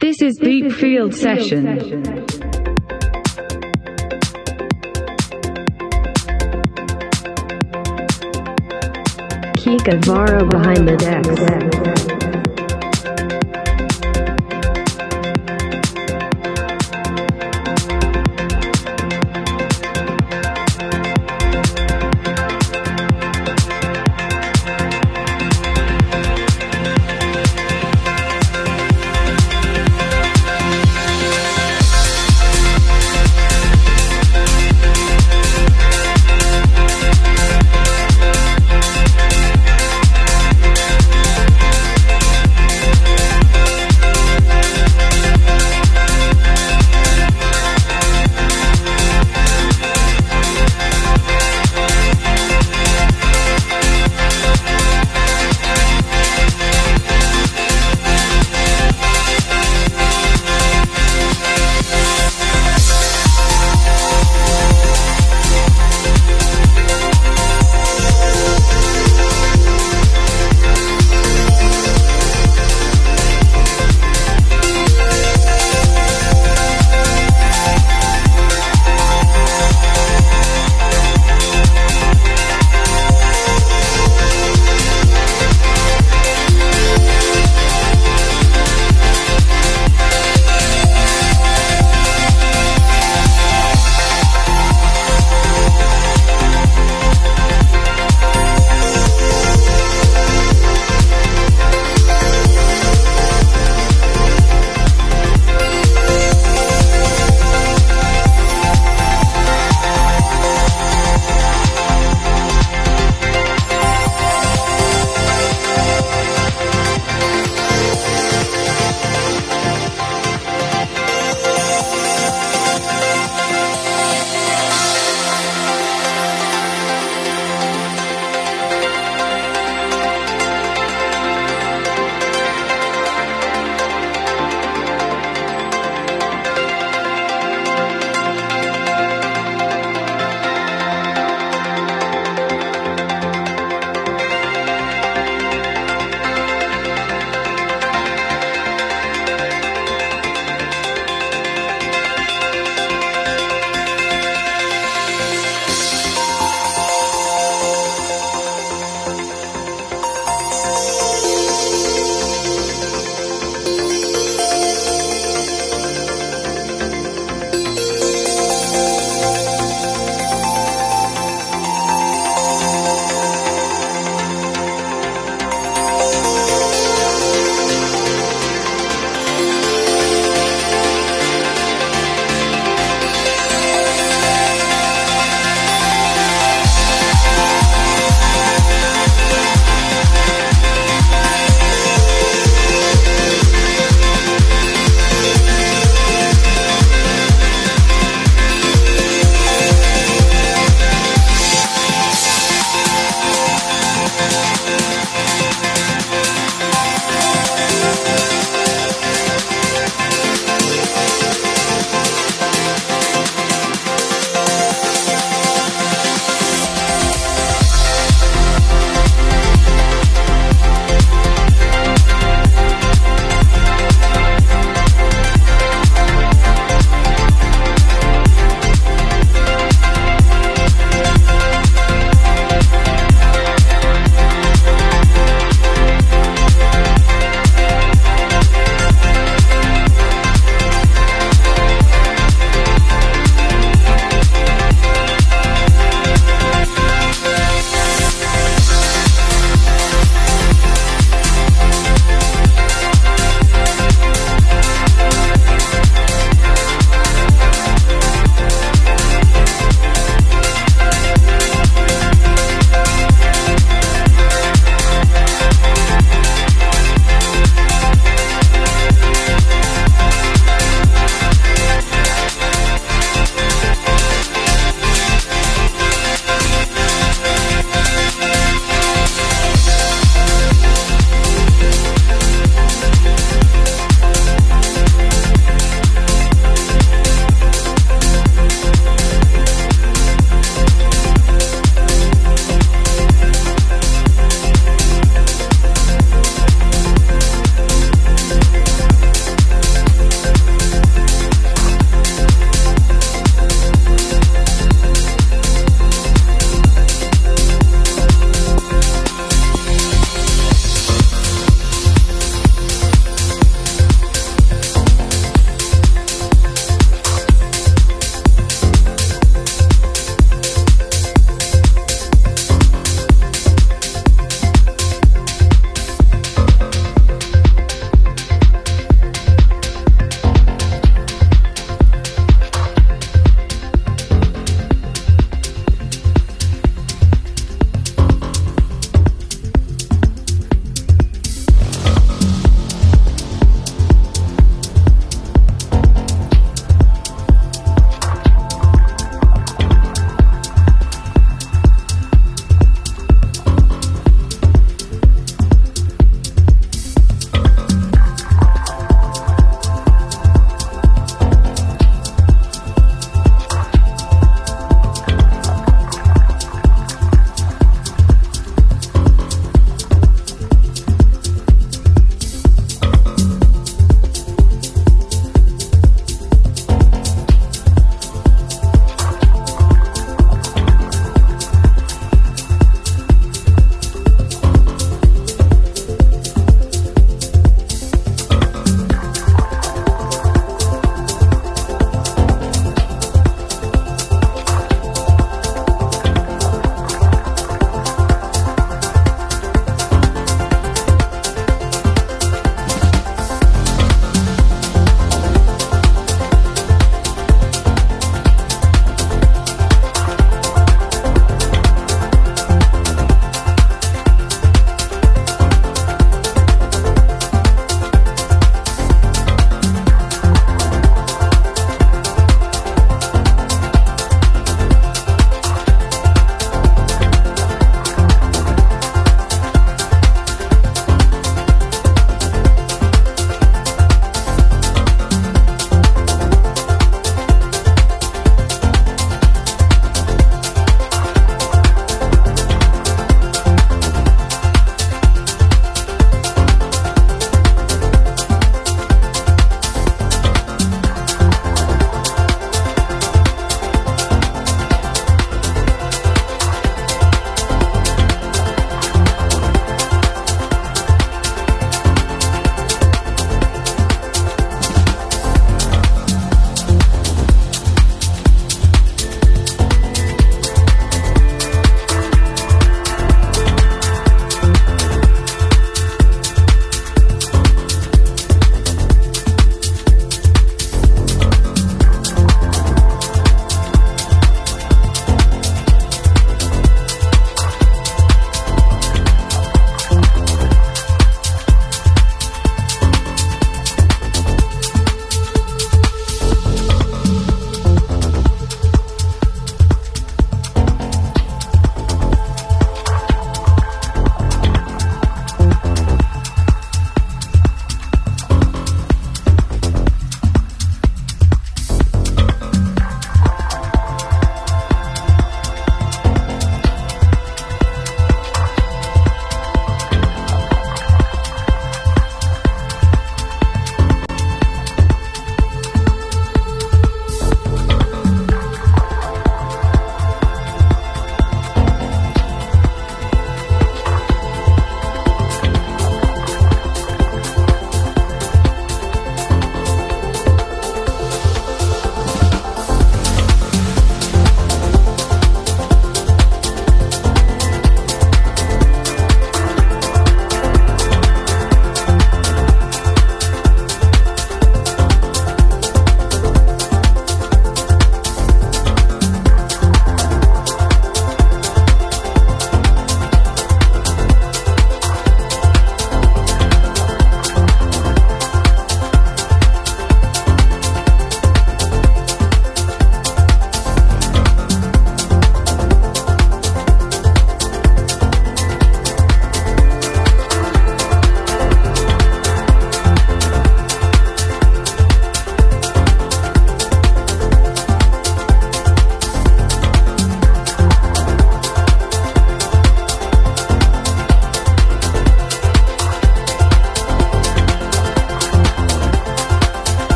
This is Deep Field Session. Kika Varo behind the decks.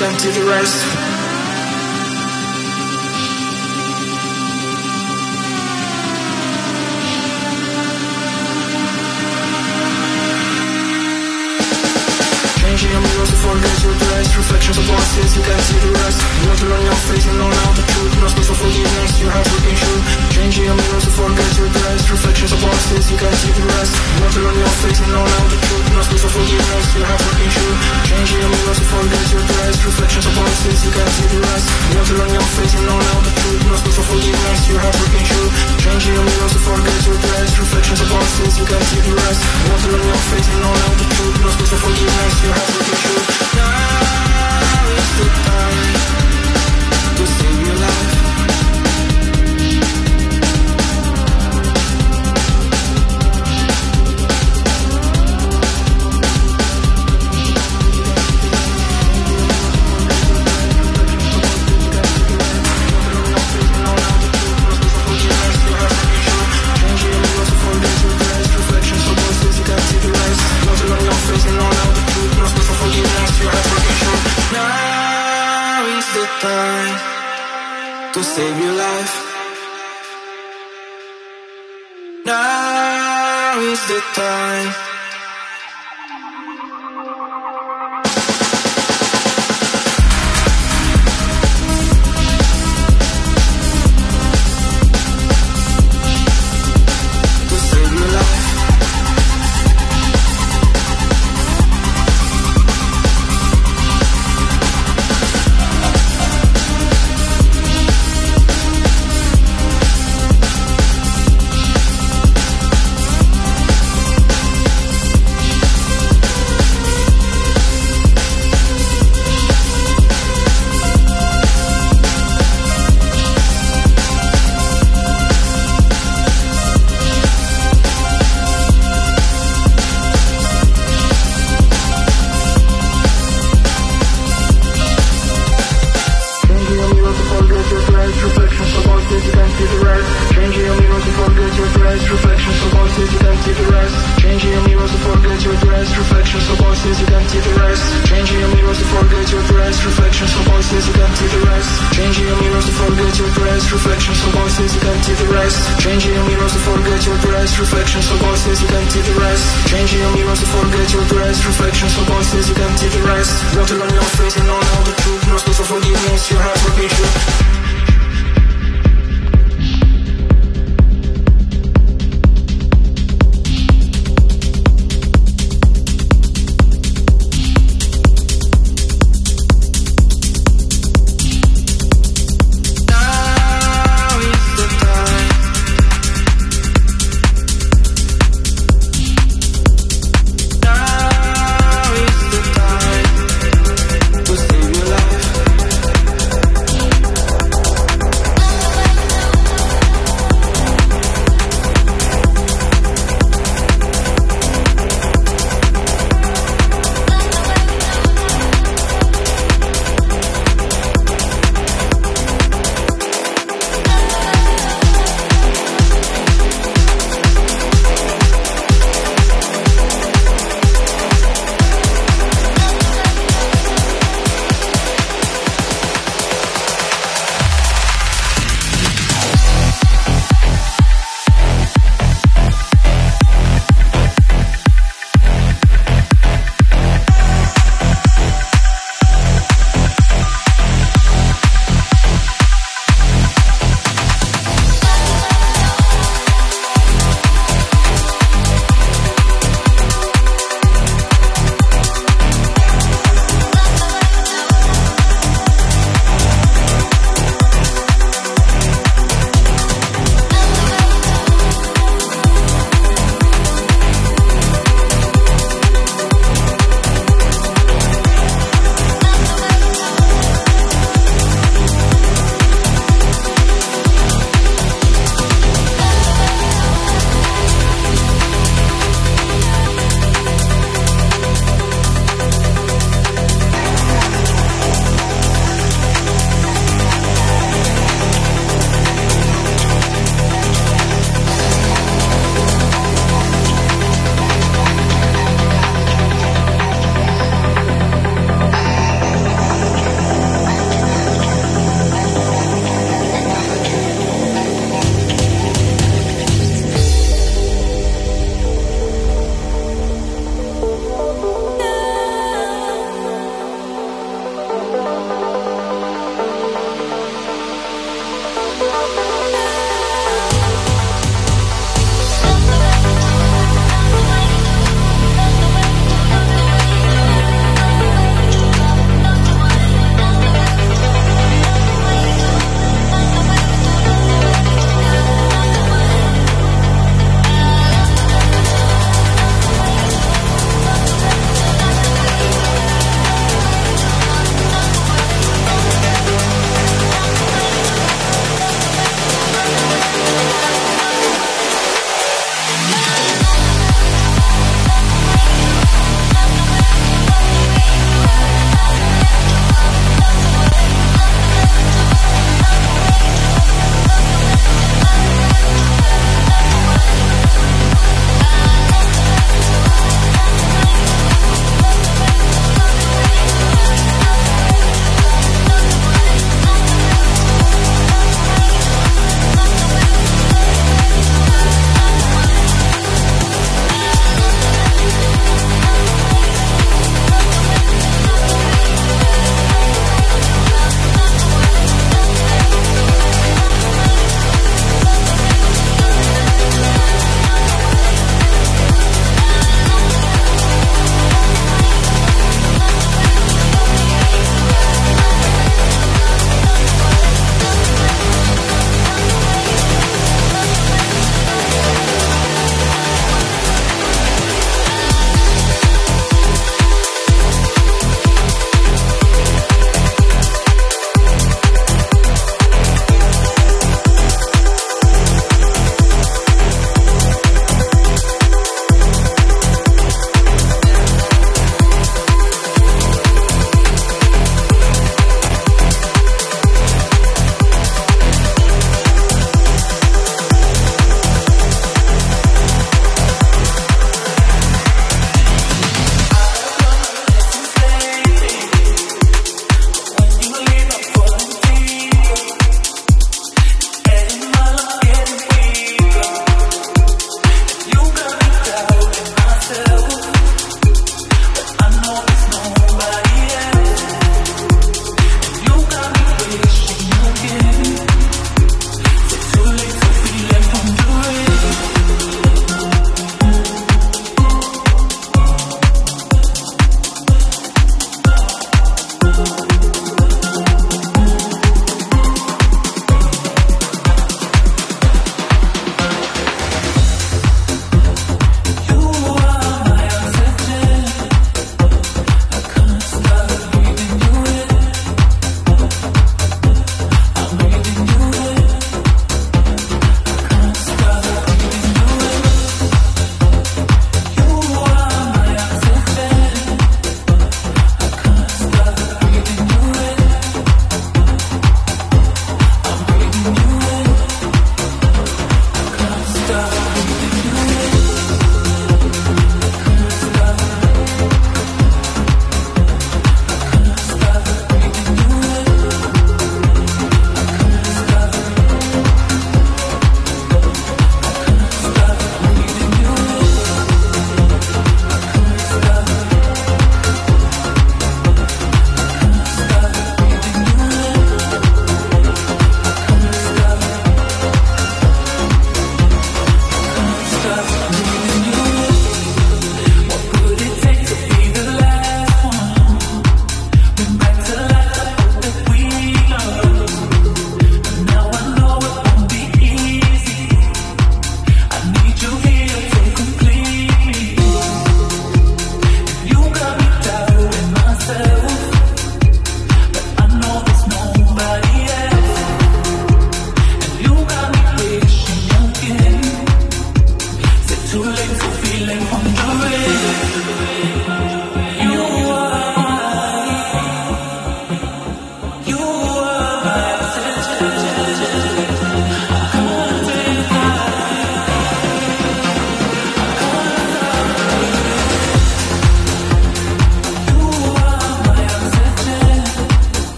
Voices, to the rest dress Reflections of voices, you can't see the rest. Water on your face and know now the truth No space for forgiveness, your heart working true. Changing your mirrors to forget your dress Reflections of voices, you can't see the rest. Water on your face and know now the truth No space for forgiveness, your heart working true. Changing your mirrors to forget your dress Reflections of voices, you can't see the rest. Water on your face and know now the truth No space for forgiveness, your heart working true. Changing your mirrors to forget your dress Reflections of voices, you can't see the rest. Water on your face and know now the truth No space for forgiveness, your heart working true. Now time to Reflections of voices, you can't see the rest. Changing your mirrors to forget your dress. Reflections of voices, you can't see the rest. Water on your face and all the truth. No space for forgiveness, your heart working true away.